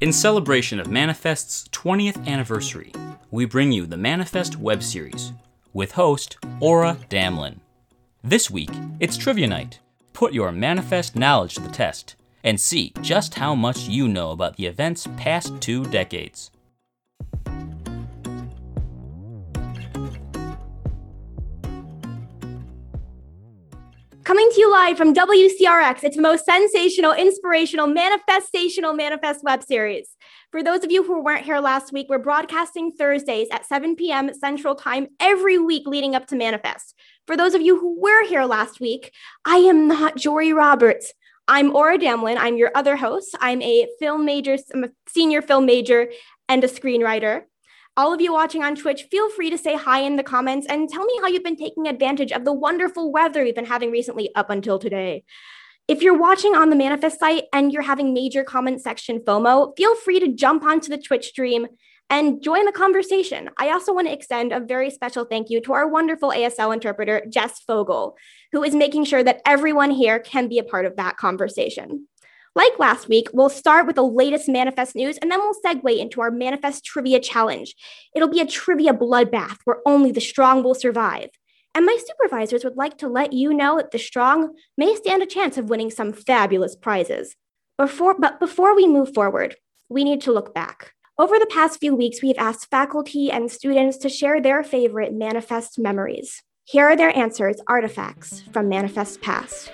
In celebration of Manifest's 20th anniversary, we bring you the Manifest web series with host Aura Damlin. This week, it's Trivia Night. Put your Manifest knowledge to the test and see just how much you know about the event's past two decades. Coming to you live from WCRX, it's the most sensational, inspirational, manifestational manifest web series. For those of you who weren't here last week, we're broadcasting Thursdays at 7 p.m. Central Time every week leading up to Manifest. For those of you who were here last week, I am not Jory Roberts. I'm Aura Damlin. I'm your other host. I'm a film major, I'm a senior film major and a screenwriter. All of you watching on Twitch, feel free to say hi in the comments and tell me how you've been taking advantage of the wonderful weather we've been having recently up until today. If you're watching on the Manifest site and you're having major comment section FOMO, feel free to jump onto the Twitch stream and join the conversation. I also want to extend a very special thank you to our wonderful ASL interpreter, Jess Fogel, who is making sure that everyone here can be a part of that conversation. Like last week, we'll start with the latest Manifest news and then we'll segue into our Manifest Trivia Challenge. It'll be a trivia bloodbath where only the strong will survive. And my supervisors would like to let you know that the strong may stand a chance of winning some fabulous prizes. Before, but before we move forward, we need to look back. Over the past few weeks, we've asked faculty and students to share their favorite Manifest memories. Here are their answers, artifacts from Manifest Past.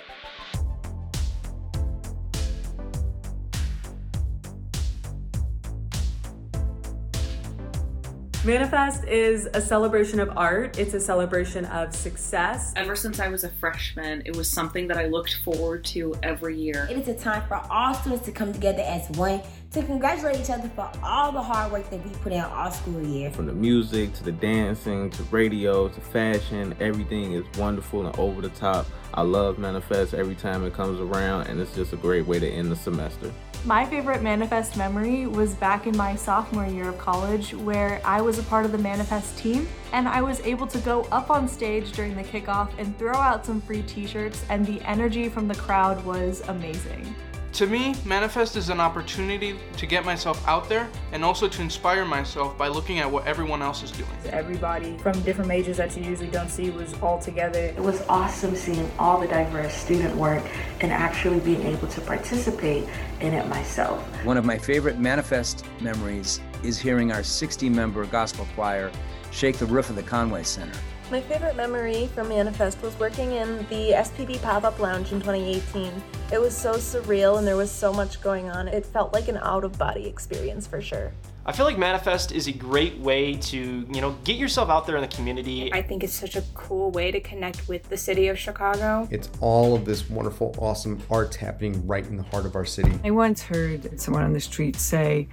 Manifest is a celebration of art. It's a celebration of success. Ever since I was a freshman, it was something that I looked forward to every year. It is a time for all students to come together as one to congratulate each other for all the hard work that we put in all school year. From the music to the dancing to radio to fashion, everything is wonderful and over the top. I love Manifest every time it comes around, and it's just a great way to end the semester. My favorite Manifest memory was back in my sophomore year of college where I was a part of the Manifest team and I was able to go up on stage during the kickoff and throw out some free t shirts, and the energy from the crowd was amazing. To me, Manifest is an opportunity to get myself out there and also to inspire myself by looking at what everyone else is doing. Everybody from different majors that you usually don't see was all together. It was awesome seeing all the diverse student work and actually being able to participate in it myself. One of my favorite Manifest memories is hearing our 60 member gospel choir shake the roof of the Conaway Center. My favorite memory from Manifest was working in the SPB pop up lounge in 2018. It was so surreal and there was so much going on. It felt like an out of body experience for sure. I feel like Manifest is a great way to, you know, get yourself out there in the community. I think it's such a cool way to connect with the city of Chicago. It's all of this wonderful, awesome art happening right in the heart of our city. I once heard someone on the street say,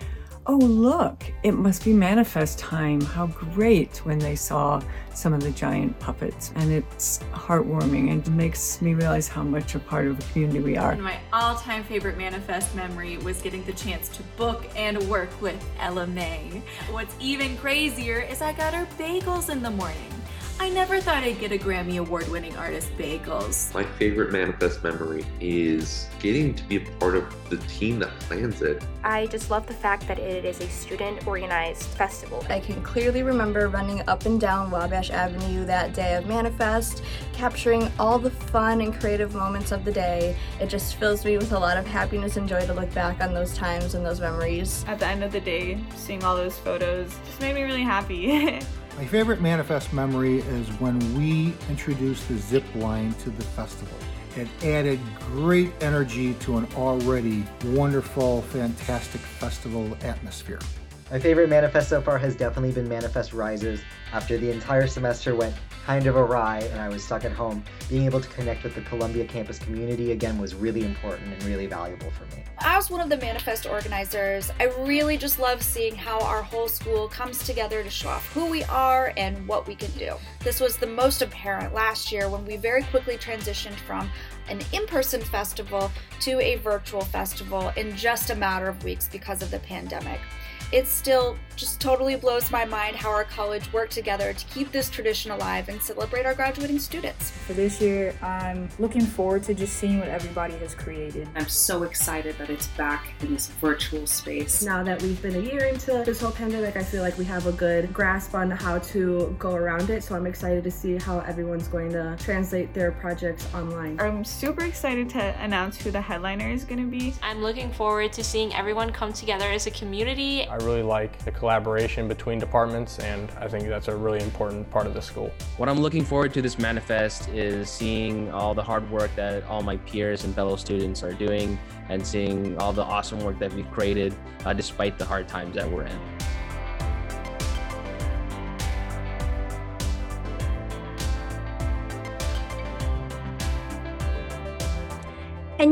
oh, look, it must be manifest time. How great when they saw some of the giant puppets. And it's heartwarming and makes me realize how much a part of the community we are. And my all time favorite manifest memory was getting the chance to book and work with Ella Mai. What's even crazier is I got her bagels in the morning. I never thought I'd get a Grammy Award winning artist bagels. My favorite manifest memory is getting to be a part of the team that plans it. I just love the fact that it is a student organized festival. I can clearly remember running up and down Wabash Avenue that day of Manifest, capturing all the fun and creative moments of the day. It just fills me with a lot of happiness and joy to look back on those times and those memories. At the end of the day, seeing all those photos just made me really happy. My favorite manifest memory is when we introduced the zip line to the festival. It added great energy to an already wonderful, fantastic festival atmosphere. My favorite manifest so far has definitely been Manifest Rises. After the entire semester went kind of awry and I was stuck at home, being able to connect with the Columbia campus community again was really important and really valuable for me. As one of the Manifest organizers, I really just love seeing how our whole school comes together to show off who we are and what we can do. This was the most apparent last year when we very quickly transitioned from an in person festival to a virtual festival in just a matter of weeks because of the pandemic it still just totally blows my mind how our college worked together to keep this tradition alive and celebrate our graduating students. For this year, I'm looking forward to just seeing what everybody has created. I'm so excited that it's back in this virtual space. Now that we've been a year into this whole pandemic, I feel like we have a good grasp on how to go around it. So I'm excited to see how everyone's going to translate their projects online. I'm super excited to announce who the headliner is going to be. I'm looking forward to seeing everyone come together as a community. I really like the collaboration between departments, and I think that's a really important part of the school. What I'm looking forward to this manifest is seeing all the hard work that all my peers and fellow students are doing, and seeing all the awesome work that we've created uh, despite the hard times that we're in.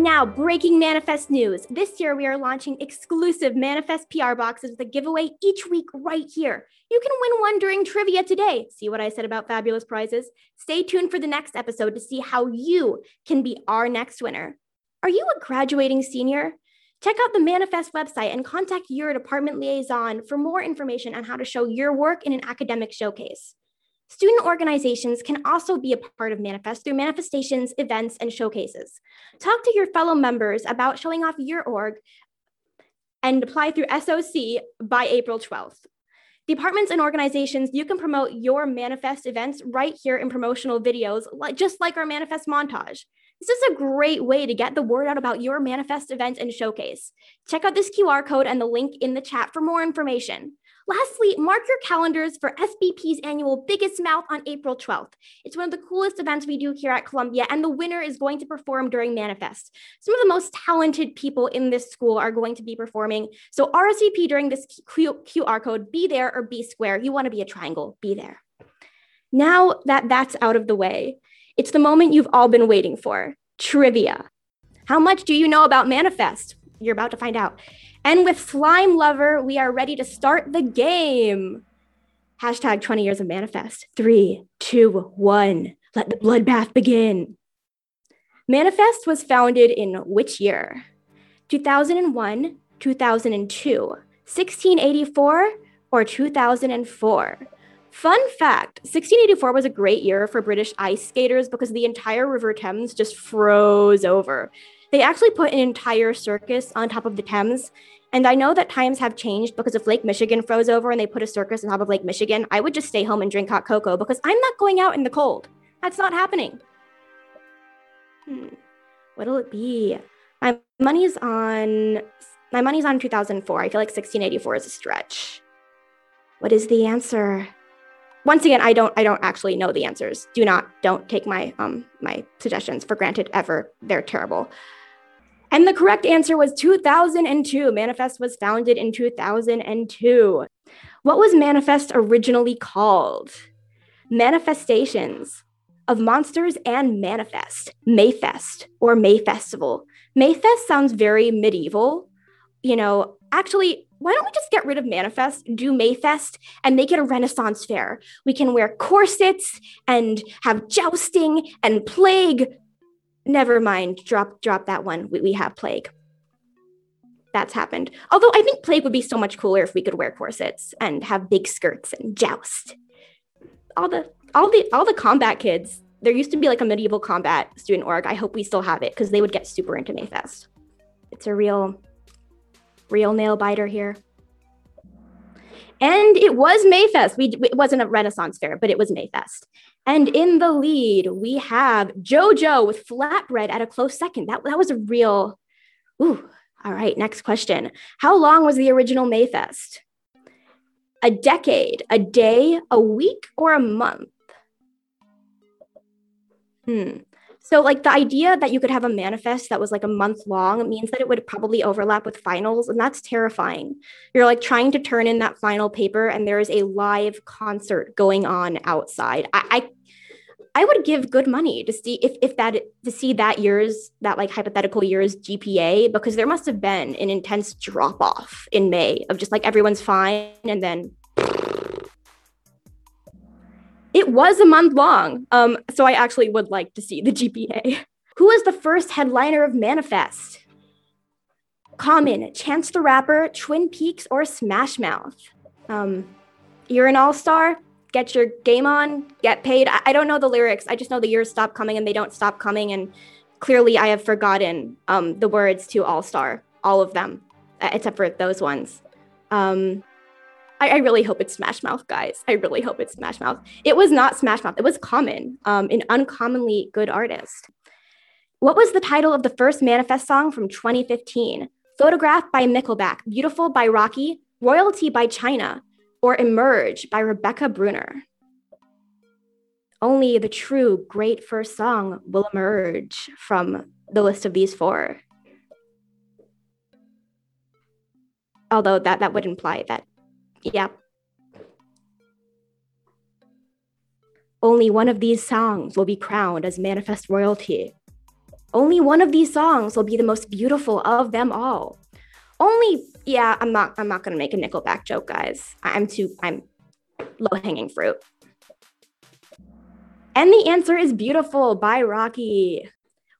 And now, breaking Manifest news. This year, we are launching exclusive Manifest PR boxes with a giveaway each week right here. You can win one during trivia today. See what I said about fabulous prizes? Stay tuned for the next episode to see how you can be our next winner. Are you a graduating senior? Check out the Manifest website and contact your department liaison for more information on how to show your work in an academic showcase. Student organizations can also be a part of Manifest through manifestations, events, and showcases. Talk to your fellow members about showing off your org and apply through SOC by April 12th. Departments and organizations, you can promote your Manifest events right here in promotional videos, just like our Manifest montage. This is a great way to get the word out about your Manifest event and showcase. Check out this QR code and the link in the chat for more information. Lastly, mark your calendars for SBP's annual Biggest Mouth on April 12th. It's one of the coolest events we do here at Columbia, and the winner is going to perform during Manifest. Some of the most talented people in this school are going to be performing. So RSVP during this Q- QR code, be there or be square. You want to be a triangle, be there. Now that that's out of the way, it's the moment you've all been waiting for trivia. How much do you know about Manifest? You're about to find out. And with Slime Lover, we are ready to start the game. Hashtag 20 years of manifest. Three, two, one. Let the bloodbath begin. Manifest was founded in which year? 2001, 2002, 1684, or 2004? Fun fact 1684 was a great year for British ice skaters because the entire River Thames just froze over. They actually put an entire circus on top of the Thames. And I know that times have changed because if Lake Michigan froze over and they put a circus on top of Lake Michigan, I would just stay home and drink hot cocoa because I'm not going out in the cold. That's not happening. Hmm. What'll it be? My money's on my money's on 2004. I feel like 1684 is a stretch. What is the answer? Once again, I don't I don't actually know the answers. Do not don't take my um my suggestions for granted ever. They're terrible. And the correct answer was 2002. Manifest was founded in 2002. What was Manifest originally called? Manifestations of Monsters and Manifest, Mayfest or May Festival. Mayfest sounds very medieval. You know, actually, why don't we just get rid of Manifest, do Mayfest, and make it a Renaissance fair? We can wear corsets and have jousting and plague never mind. Drop drop that one. We, we have plague. That's happened. Although i think plague would be so much cooler if we could wear corsets and have big skirts and joust. All the all the all the combat kids there used to be like a medieval combat student org. I hope we still have it because they would get super into mayfest. It's a real real nail biter here. And it was mayfest. We it wasn't a renaissance fair but it was mayfest and in the lead, we have JoJo with flatbread at a close second. That, that was a real, ooh. All right, next question. How long was the original Mayfest? A decade, a day, a week, or a month? Hmm. So, like the idea that you could have a manifest that was like a month long means that it would probably overlap with finals, and that's terrifying. You're like trying to turn in that final paper, and there is a live concert going on outside. I, I I would give good money to see if if that to see that year's that like hypothetical year's GPA because there must have been an intense drop off in May of just like everyone's fine and then it was a month long. Um, so I actually would like to see the GPA. Who was the first headliner of Manifest? Common, Chance the Rapper, Twin Peaks, or Smash Mouth? Um, you're an all star. Get your game on. Get paid. I, I, don't know the lyrics. I just know the years stop coming and they don't stop coming. And clearly, I have forgotten um, the words to All Star, all of them, except for those ones. Um, I, I, really hope it's Smash Mouth, guys. I really hope it's Smash Mouth. It was not Smash Mouth. It was Common, um, an uncommonly good artist. What was the title of the first Manifest song from 2015? Photograph by Nickelback, Beautiful by Rocky, Royalty by China, or Emerge by Rebecca Brunner. Only the true great first song will emerge from the list of these four. Although that, that would imply that, yeah. Only one of these songs will be crowned as manifest royalty. Only one of these songs will be the most beautiful of them all. Only yeah, I'm not I'm not gonna make a Nickelback joke, guys. I'm too I'm low hanging fruit. And the answer is Beautiful by Rocky.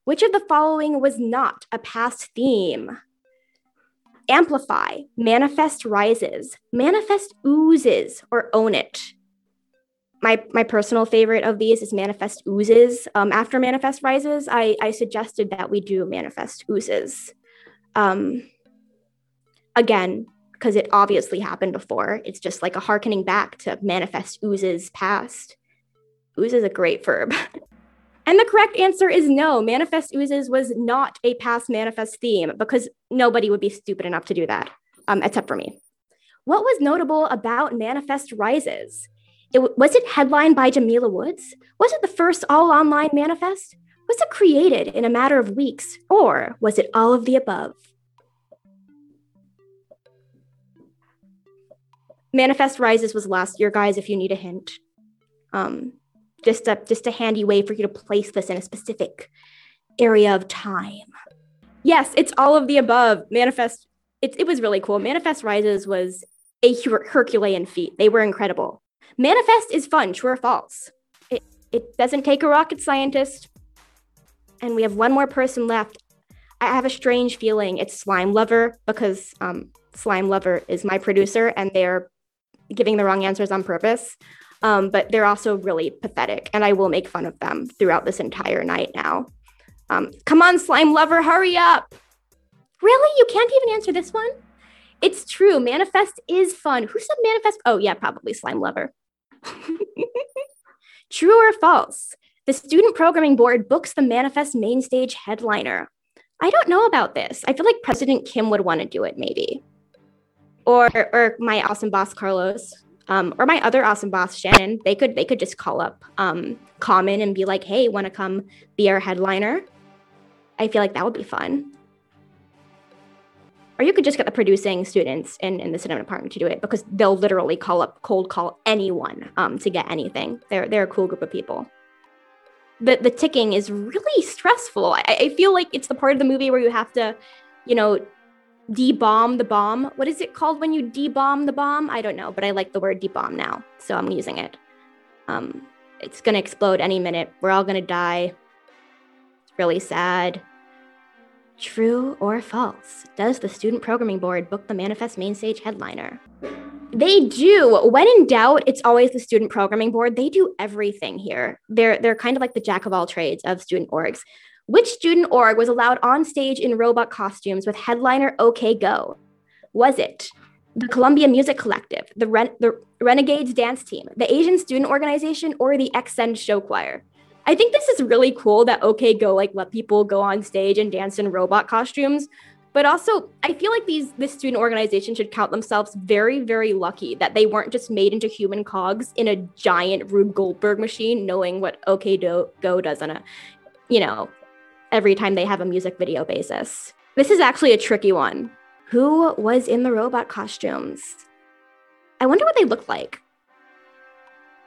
Which of the following was not a past theme? Amplify, manifest rises, manifest oozes, or own it. My, my personal favorite of these is manifest oozes. Um, after manifest rises, I, I suggested that we do manifest oozes. Um, again, because it obviously happened before. It's just like a harkening back to manifest oozes past. Ooze is a great verb. And the correct answer is no. Manifest oozes was not a past manifest theme because nobody would be stupid enough to do that, um, except for me. What was notable about Manifest Rises? It, was it headlined by Jamila Woods? Was it the first all online manifest? Was it created in a matter of weeks? Or was it all of the above? Manifest Rises was last year, guys, if you need a hint. Um, just a just a handy way for you to place this in a specific area of time. Yes, it's all of the above. Manifest it, it was really cool. Manifest Rises was a Her- Herculean feat. They were incredible. Manifest is fun, true or false. It it doesn't take a rocket scientist. And we have one more person left. I have a strange feeling it's Slime Lover because um, Slime Lover is my producer and they're giving the wrong answers on purpose. Um, but they're also really pathetic, and I will make fun of them throughout this entire night now. Um, come on, slime lover, hurry up! Really? You can't even answer this one? It's true. Manifest is fun. Who said manifest? Oh, yeah, probably slime lover. true or false? The Student Programming Board books the Manifest main stage headliner. I don't know about this. I feel like President Kim would want to do it, maybe or or my awesome boss Carlos, um, or my other awesome boss Shannon, they could they could just call up um, Common and be like, "Hey, want to come be our headliner?" I feel like that would be fun. Or you could just get the producing students in, in the cinema department to do it because they'll literally call up cold call anyone um, to get anything. They're they're a cool group of people. The the ticking is really stressful. I, I feel like it's the part of the movie where you have to, you know, de-bomb the bomb. What is it called when you de-bomb the bomb? I don't know, but I like the word de-bomb now, so I'm using it. Um, it's gonna explode any minute. We're all gonna die. It's really sad. True or false? Does the Student Programming Board book the Manifest Main Stage headliner? They do. When in doubt, it's always the Student Programming Board. They do everything here. They're they're kind of like the jack of all trades of student orgs. Which student org was allowed on stage in robot costumes with headliner OK Go? Was it the Columbia Music Collective, the, Ren- the Renegades Dance Team, the Asian Student Organization, or the Xsend Show Choir? I think this is really cool that OK Go like let people go on stage and dance in robot costumes. But also, I feel like these this student organization should count themselves very, very lucky that they weren't just made into human cogs in a giant Rube Goldberg machine, knowing what OK Go does on a, you know, every time they have a music video basis. This is actually a tricky one. Who was in the robot costumes? I wonder what they looked like.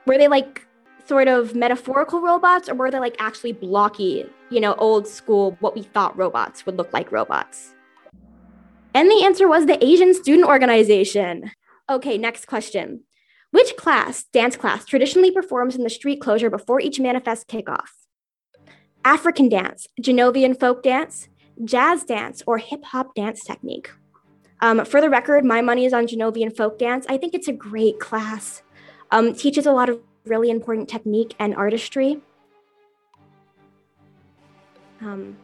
Were they like sort of metaphorical robots or were they like actually blocky, you know, old school, what we thought robots would look like robots? And the answer was the Asian Student Organization. Okay, next question. Which class, dance class, traditionally performs in the street closure before each manifest kickoff? African dance, Genovian folk dance, jazz dance, or hip hop dance technique. Um, for the record, my money is on Genovian folk dance. I think it's a great class. Um, teaches a lot of really important technique and artistry. Um,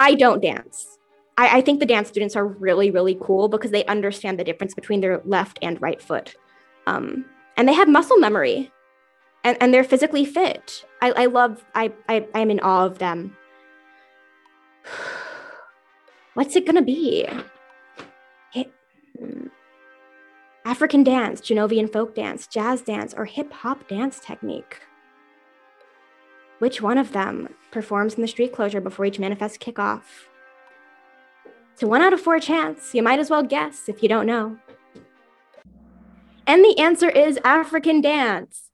I don't dance. I, I, think the dance students are really, really cool because they understand the difference between their left and right foot. Um, and they have muscle memory and, and they're physically fit. I, I love, I, I, I'm in awe of them. What's it gonna be? Hip, hmm, African dance, Genovian folk dance, jazz dance, or hip hop dance technique? Which one of them performs in the street closure before each manifest kickoff? A one out of four chance. You might as well guess if you don't know. And the answer is African dance.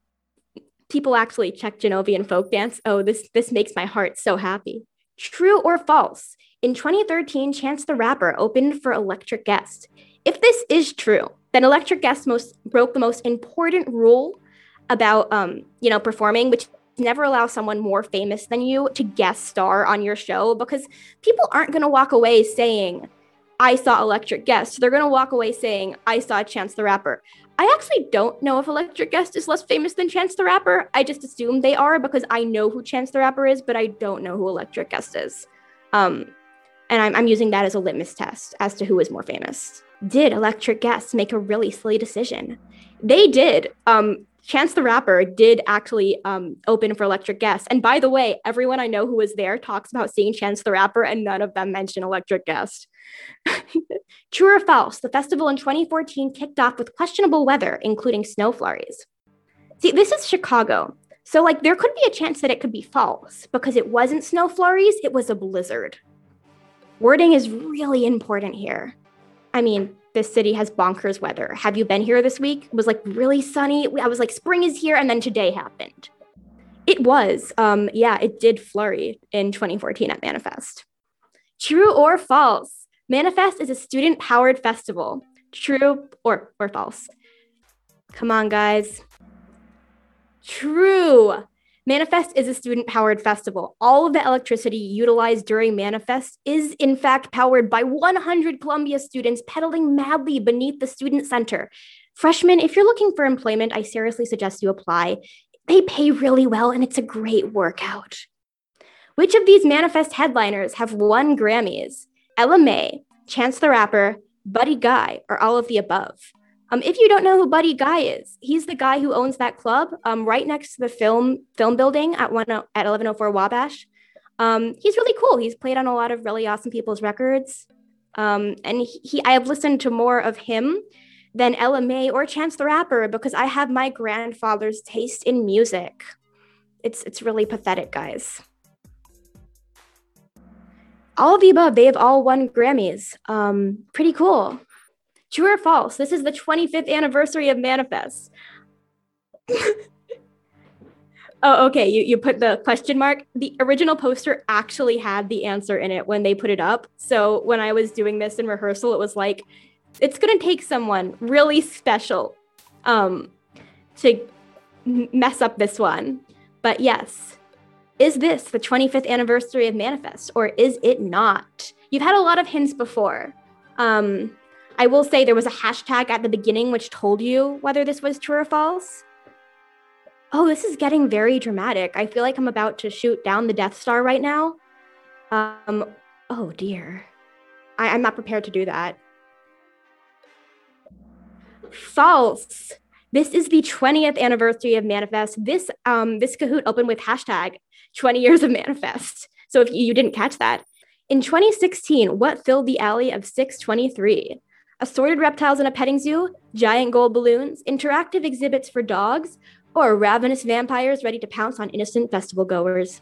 People actually check Genovian folk dance. Oh, this, this makes my heart so happy. True or false? In 2013, Chance the Rapper opened for Electric Guest. If this is true, then Electric Guest most broke the most important rule about um, you know performing, which never allow someone more famous than you to guest star on your show because people aren't going to walk away saying I saw Electric Guest. They're going to walk away saying I saw Chance the Rapper. I actually don't know if Electric Guest is less famous than Chance the Rapper. I just assume they are because I know who Chance the Rapper is, but I don't know who Electric Guest is. Um, and I'm, I'm using that as a litmus test as to who is more famous. Did Electric Guest make a really silly decision? They did. Um, Chance the Rapper did actually um, open for Electric Guest. And by the way, everyone I know who was there talks about seeing Chance the Rapper, and none of them mention Electric Guest. True or false? The festival in 2014 kicked off with questionable weather, including snow flurries. See, this is Chicago. So, like, there could be a chance that it could be false because it wasn't snow flurries, it was a blizzard. Wording is really important here. I mean, this city has bonkers weather. Have you been here this week? It was like really sunny. I was like, spring is here, and then today happened. It was. Um, yeah, it did flurry in 2014 at Manifest. True or false? Manifest is a student powered festival. True or, or false? Come on, guys. True. Manifest is a student powered festival. All of the electricity utilized during Manifest is, in fact, powered by 100 Columbia students pedaling madly beneath the student center. Freshmen, if you're looking for employment, I seriously suggest you apply. They pay really well and it's a great workout. Which of these Manifest headliners have won Grammys? Ella Mai, Chance the Rapper, Buddy Guy, or all of the above. Um, if you don't know who Buddy Guy is, he's the guy who owns that club um, right next to the film film building at one at 1104 Wabash. Um, he's really cool. He's played on a lot of really awesome people's records, um, and he, he I have listened to more of him than Ella Mai or Chance the Rapper because I have my grandfather's taste in music. It's it's really pathetic, guys all of the above, they have all won Grammys. Um, pretty cool. True or false? This is the 25th anniversary of Manifest. oh, okay. You, you put the question mark. The original poster actually had the answer in it when they put it up. So when I was doing this in rehearsal, it was like, it's going to take someone really special um, to mess up this one. But yes, is this the 25th anniversary of Manifest or is it not? You've had a lot of hints before. Um, I will say there was a hashtag at the beginning which told you whether this was true or false. Oh, this is getting very dramatic. I feel like I'm about to shoot down the Death Star right now. Um, oh dear. I, I'm not prepared to do that. False. This is the 20th anniversary of Manifest. This um, this Kahoot opened with hashtag 20 years of Manifest. So if you didn't catch that, in 2016, what filled the alley of 623? Assorted reptiles in a petting zoo, giant gold balloons, interactive exhibits for dogs, or ravenous vampires ready to pounce on innocent festival goers.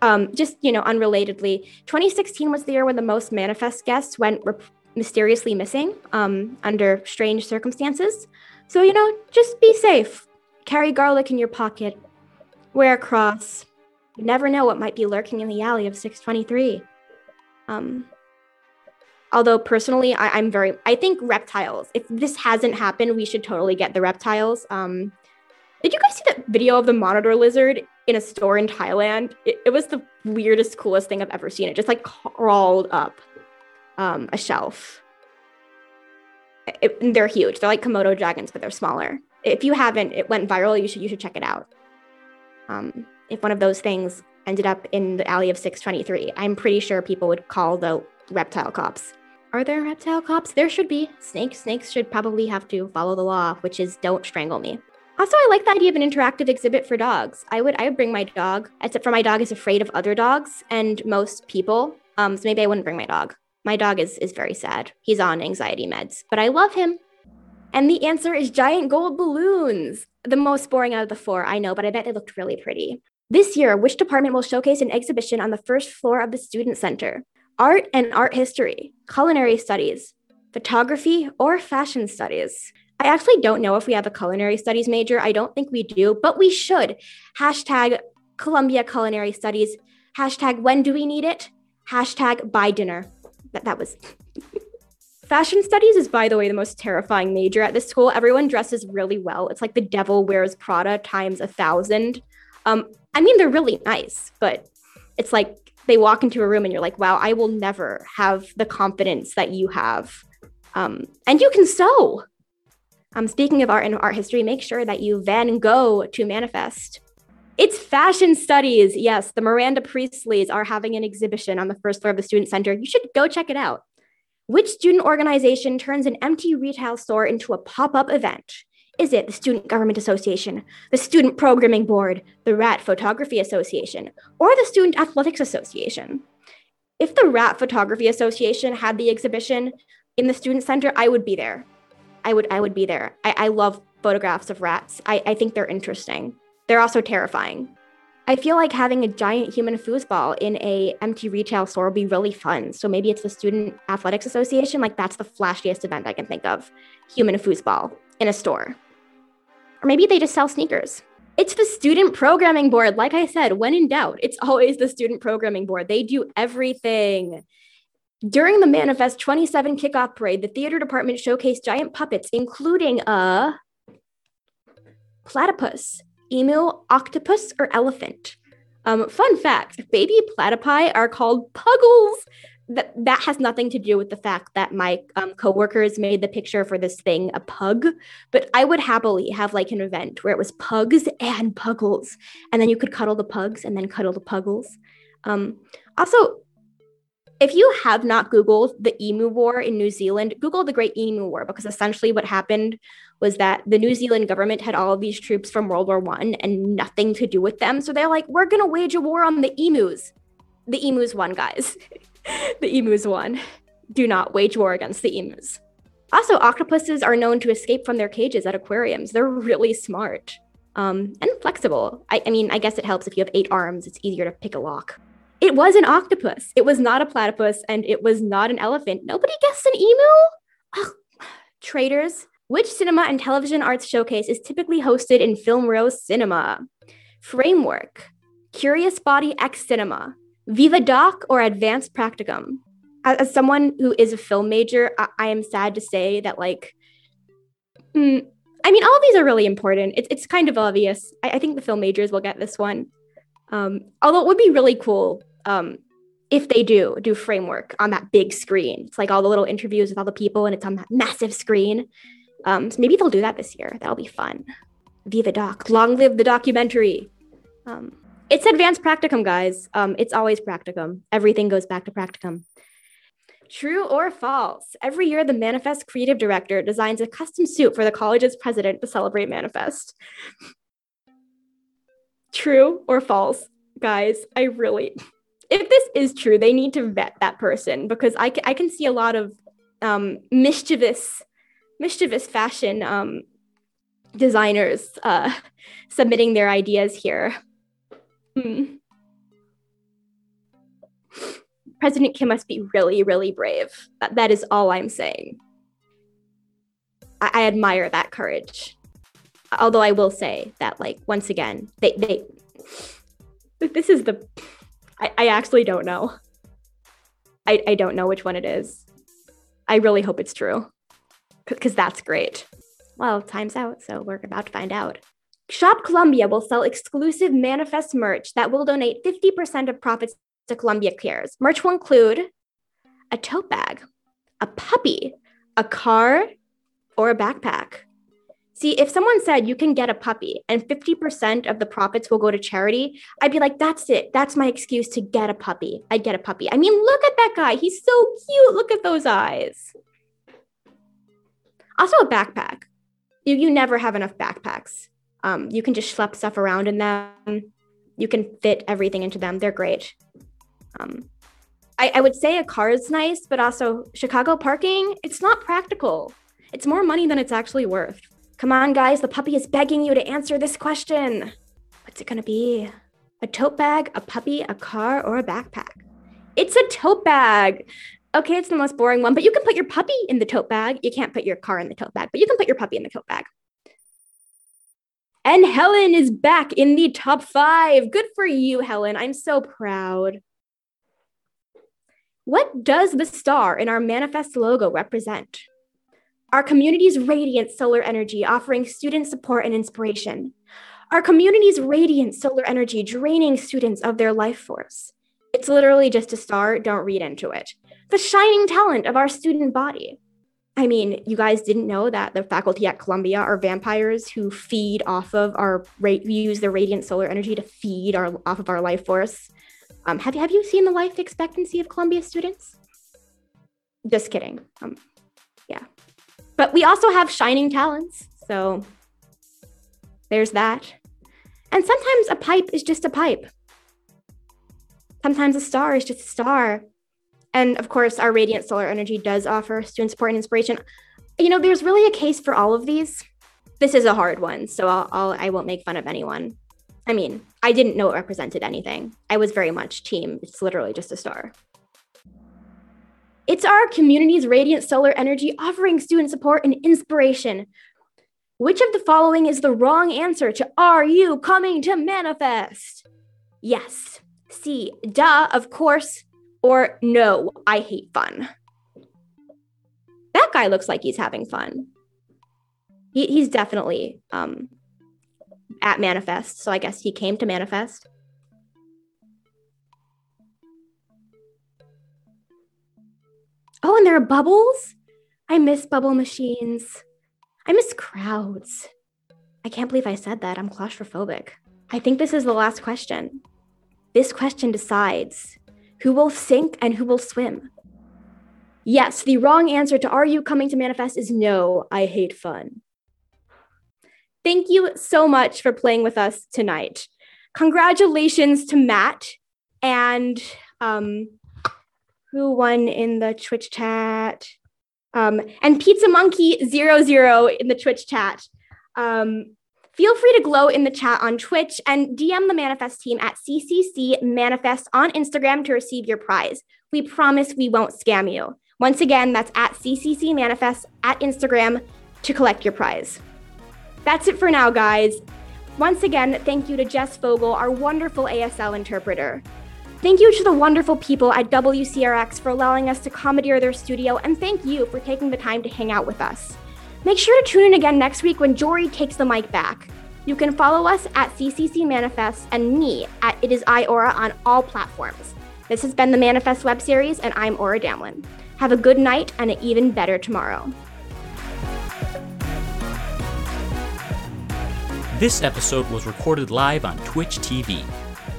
Um, just you know, unrelatedly, 2016 was the year when the most manifest guests went rep- mysteriously missing um, under strange circumstances. So you know, just be safe. Carry garlic in your pocket. Wear a cross. You never know what might be lurking in the alley of 623. Um, although personally, I, am very, I think reptiles, if this hasn't happened, we should totally get the reptiles. Um, did you guys see that video of the monitor lizard in a store in Thailand. It, it was the weirdest, coolest thing I've ever seen. It just like crawled up um, a shelf. It, they're huge. They're like Komodo dragons, but they're smaller. If you haven't, it went viral. You should you should check it out. Um, if one of those things ended up in the alley of 623, I'm pretty sure people would call the reptile cops. Are there reptile cops? There should be. Snakes, snakes should probably have to follow the law, which is don't strangle me. Also, I like the idea of an interactive exhibit for dogs. I would I would bring my dog, except for my dog is afraid of other dogs and most people. Um, so maybe I wouldn't bring my dog. My dog is is very sad. He's on anxiety meds, but I love him. And the answer is giant gold balloons. The most boring out of the four, I know, but I bet they looked really pretty. This year, which department will showcase an exhibition on the first floor of the Student Center? Art and art history, culinary studies, photography, or fashion studies? I actually don't know if we have a culinary studies major. I don't think we do, but we should. Hashtag Columbia Culinary Studies. Hashtag when do we need it? Hashtag buy dinner. That, that was. Fashion studies is, by the way, the most terrifying major at this school. Everyone dresses really well. It's like the devil wears Prada times a thousand. Um, I mean, they're really nice, but it's like they walk into a room and you're like, wow, I will never have the confidence that you have. Um, and you can sew. Um, speaking of art and art history, make sure that you Van Gogh to manifest. It's fashion studies. Yes, the Miranda Priestleys are having an exhibition on the first floor of the Student Center. You should go check it out. Which student organization turns an empty retail store into a pop up event? Is it the Student Government Association, the Student Programming Board, the RAT Photography Association, or the Student Athletics Association? If the RAT Photography Association had the exhibition in the Student Center, I would be there. I would I would be there. I, I love photographs of rats. I, I think they're interesting. They're also terrifying. I feel like having a giant human foosball in a empty retail store would be really fun. So maybe it's the Student Athletics Association. Like that's the flashiest event I can think of. Human foosball in a store. Or maybe they just sell sneakers. It's the student programming board. Like I said, when in doubt, it's always the student programming board. They do everything. During the Manifest 27 kickoff parade, the theater department showcased giant puppets, including a platypus, emu, octopus, or elephant. Um, fun fact baby platypi are called puggles. That, that has nothing to do with the fact that my um, coworkers made the picture for this thing a pug, but I would happily have like an event where it was pugs and puggles, and then you could cuddle the pugs and then cuddle the puggles. Um, also, if you have not Googled the Emu War in New Zealand, Google the Great Emu War because essentially what happened was that the New Zealand government had all of these troops from World War One and nothing to do with them. So they're like, we're gonna wage a war on the emus. The emus won, guys. the emus won. Do not wage war against the emus. Also, octopuses are known to escape from their cages at aquariums. They're really smart um, and flexible. I, I mean, I guess it helps if you have eight arms, it's easier to pick a lock. It was an octopus. It was not a platypus and it was not an elephant. Nobody guessed an emu? Ugh. Traitors. Which cinema and television arts showcase is typically hosted in Film Row Cinema? Framework, Curious Body X Cinema, Viva Doc, or Advanced Practicum? As, as someone who is a film major, I, I am sad to say that, like, mm, I mean, all of these are really important. It's, it's kind of obvious. I, I think the film majors will get this one. Um, although it would be really cool um, if they do do framework on that big screen. It's like all the little interviews with all the people, and it's on that massive screen. Um, so maybe they'll do that this year. That'll be fun. Viva Doc, long live the documentary. Um, it's advanced practicum, guys. Um, it's always practicum. Everything goes back to practicum. True or false? Every year, the Manifest creative director designs a custom suit for the college's president to celebrate Manifest. True or false? Guys, I really, if this is true, they need to vet that person because I, I can see a lot of um, mischievous, mischievous fashion um, designers uh, submitting their ideas here. Hmm. President Kim must be really, really brave. That, that is all I'm saying. I, I admire that courage. Although I will say that, like, once again, they, they, this is the, I, I actually don't know. I, I don't know which one it is. I really hope it's true because that's great. Well, time's out, so we're about to find out. Shop Columbia will sell exclusive Manifest merch that will donate 50% of profits to Columbia Cares. Merch will include a tote bag, a puppy, a car, or a backpack. See, if someone said you can get a puppy and 50% of the profits will go to charity, I'd be like, that's it. That's my excuse to get a puppy. I'd get a puppy. I mean, look at that guy. He's so cute. Look at those eyes. Also, a backpack. You, you never have enough backpacks. Um, you can just schlep stuff around in them. You can fit everything into them. They're great. Um, I, I would say a car is nice, but also Chicago parking, it's not practical. It's more money than it's actually worth. Come on, guys, the puppy is begging you to answer this question. What's it gonna be? A tote bag, a puppy, a car, or a backpack? It's a tote bag. Okay, it's the most boring one, but you can put your puppy in the tote bag. You can't put your car in the tote bag, but you can put your puppy in the tote bag. And Helen is back in the top five. Good for you, Helen. I'm so proud. What does the star in our manifest logo represent? Our community's radiant solar energy offering student support and inspiration. Our community's radiant solar energy draining students of their life force. It's literally just a star, don't read into it. The shining talent of our student body. I mean, you guys didn't know that the faculty at Columbia are vampires who feed off of our rate, use their radiant solar energy to feed our off of our life force. Um, have, have you seen the life expectancy of Columbia students? Just kidding. Um, yeah. But we also have shining talents. So there's that. And sometimes a pipe is just a pipe. Sometimes a star is just a star. And of course, our radiant solar energy does offer student support and inspiration. You know, there's really a case for all of these. This is a hard one, so I'll, I'll I won't make fun of anyone. I mean, I didn't know it represented anything. I was very much team. It's literally just a star. It's our community's radiant solar energy offering student support and inspiration. Which of the following is the wrong answer to Are You Coming to Manifest? Yes. C. Duh, of course. Or no, I hate fun. That guy looks like he's having fun. He, he's definitely um, at Manifest, so I guess he came to Manifest. Oh, and there are bubbles? I miss bubble machines. I miss crowds. I can't believe I said that. I'm claustrophobic. I think this is the last question. This question decides who will sink and who will swim. Yes, the wrong answer to Are You Coming to Manifest is no, I hate fun. Thank you so much for playing with us tonight. Congratulations to Matt and um, who won in the Twitch chat? Um, and Pizza Monkey 00 in the Twitch chat. Um, feel free to glow in the chat on Twitch and DM the Manifest team at CCC Manifest on Instagram to receive your prize. We promise we won't scam you. Once again, that's at CCC Manifest at Instagram to collect your prize. That's it for now, guys. Once again, thank you to Jess Fogel, our wonderful ASL interpreter. Thank you to the wonderful people at WCRX for allowing us to commandeer their studio, and thank you for taking the time to hang out with us. Make sure to tune in again next week when Jory takes the mic back. You can follow us at CCC Manifest and me at It Is I Aura on all platforms. This has been the Manifest web series, and I'm Aura Damlin. Have a good night and an even better tomorrow. This episode was recorded live on Twitch TV.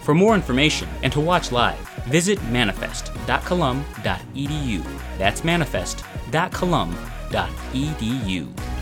For more information and to watch live, visit manifest.colum.edu. That's manifest.colum.edu www.edu.